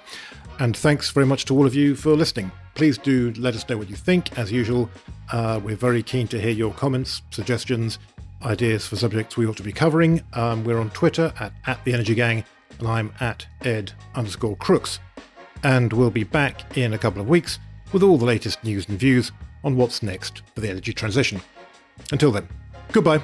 And thanks very much to all of you for listening. Please do let us know what you think. As usual, uh, we're very keen to hear your comments, suggestions, ideas for subjects we ought to be covering. Um, we're on Twitter at, at the Energy Gang, and I'm at ed underscore crooks. And we'll be back in a couple of weeks with all the latest news and views on what's next for the energy transition. Until then, goodbye.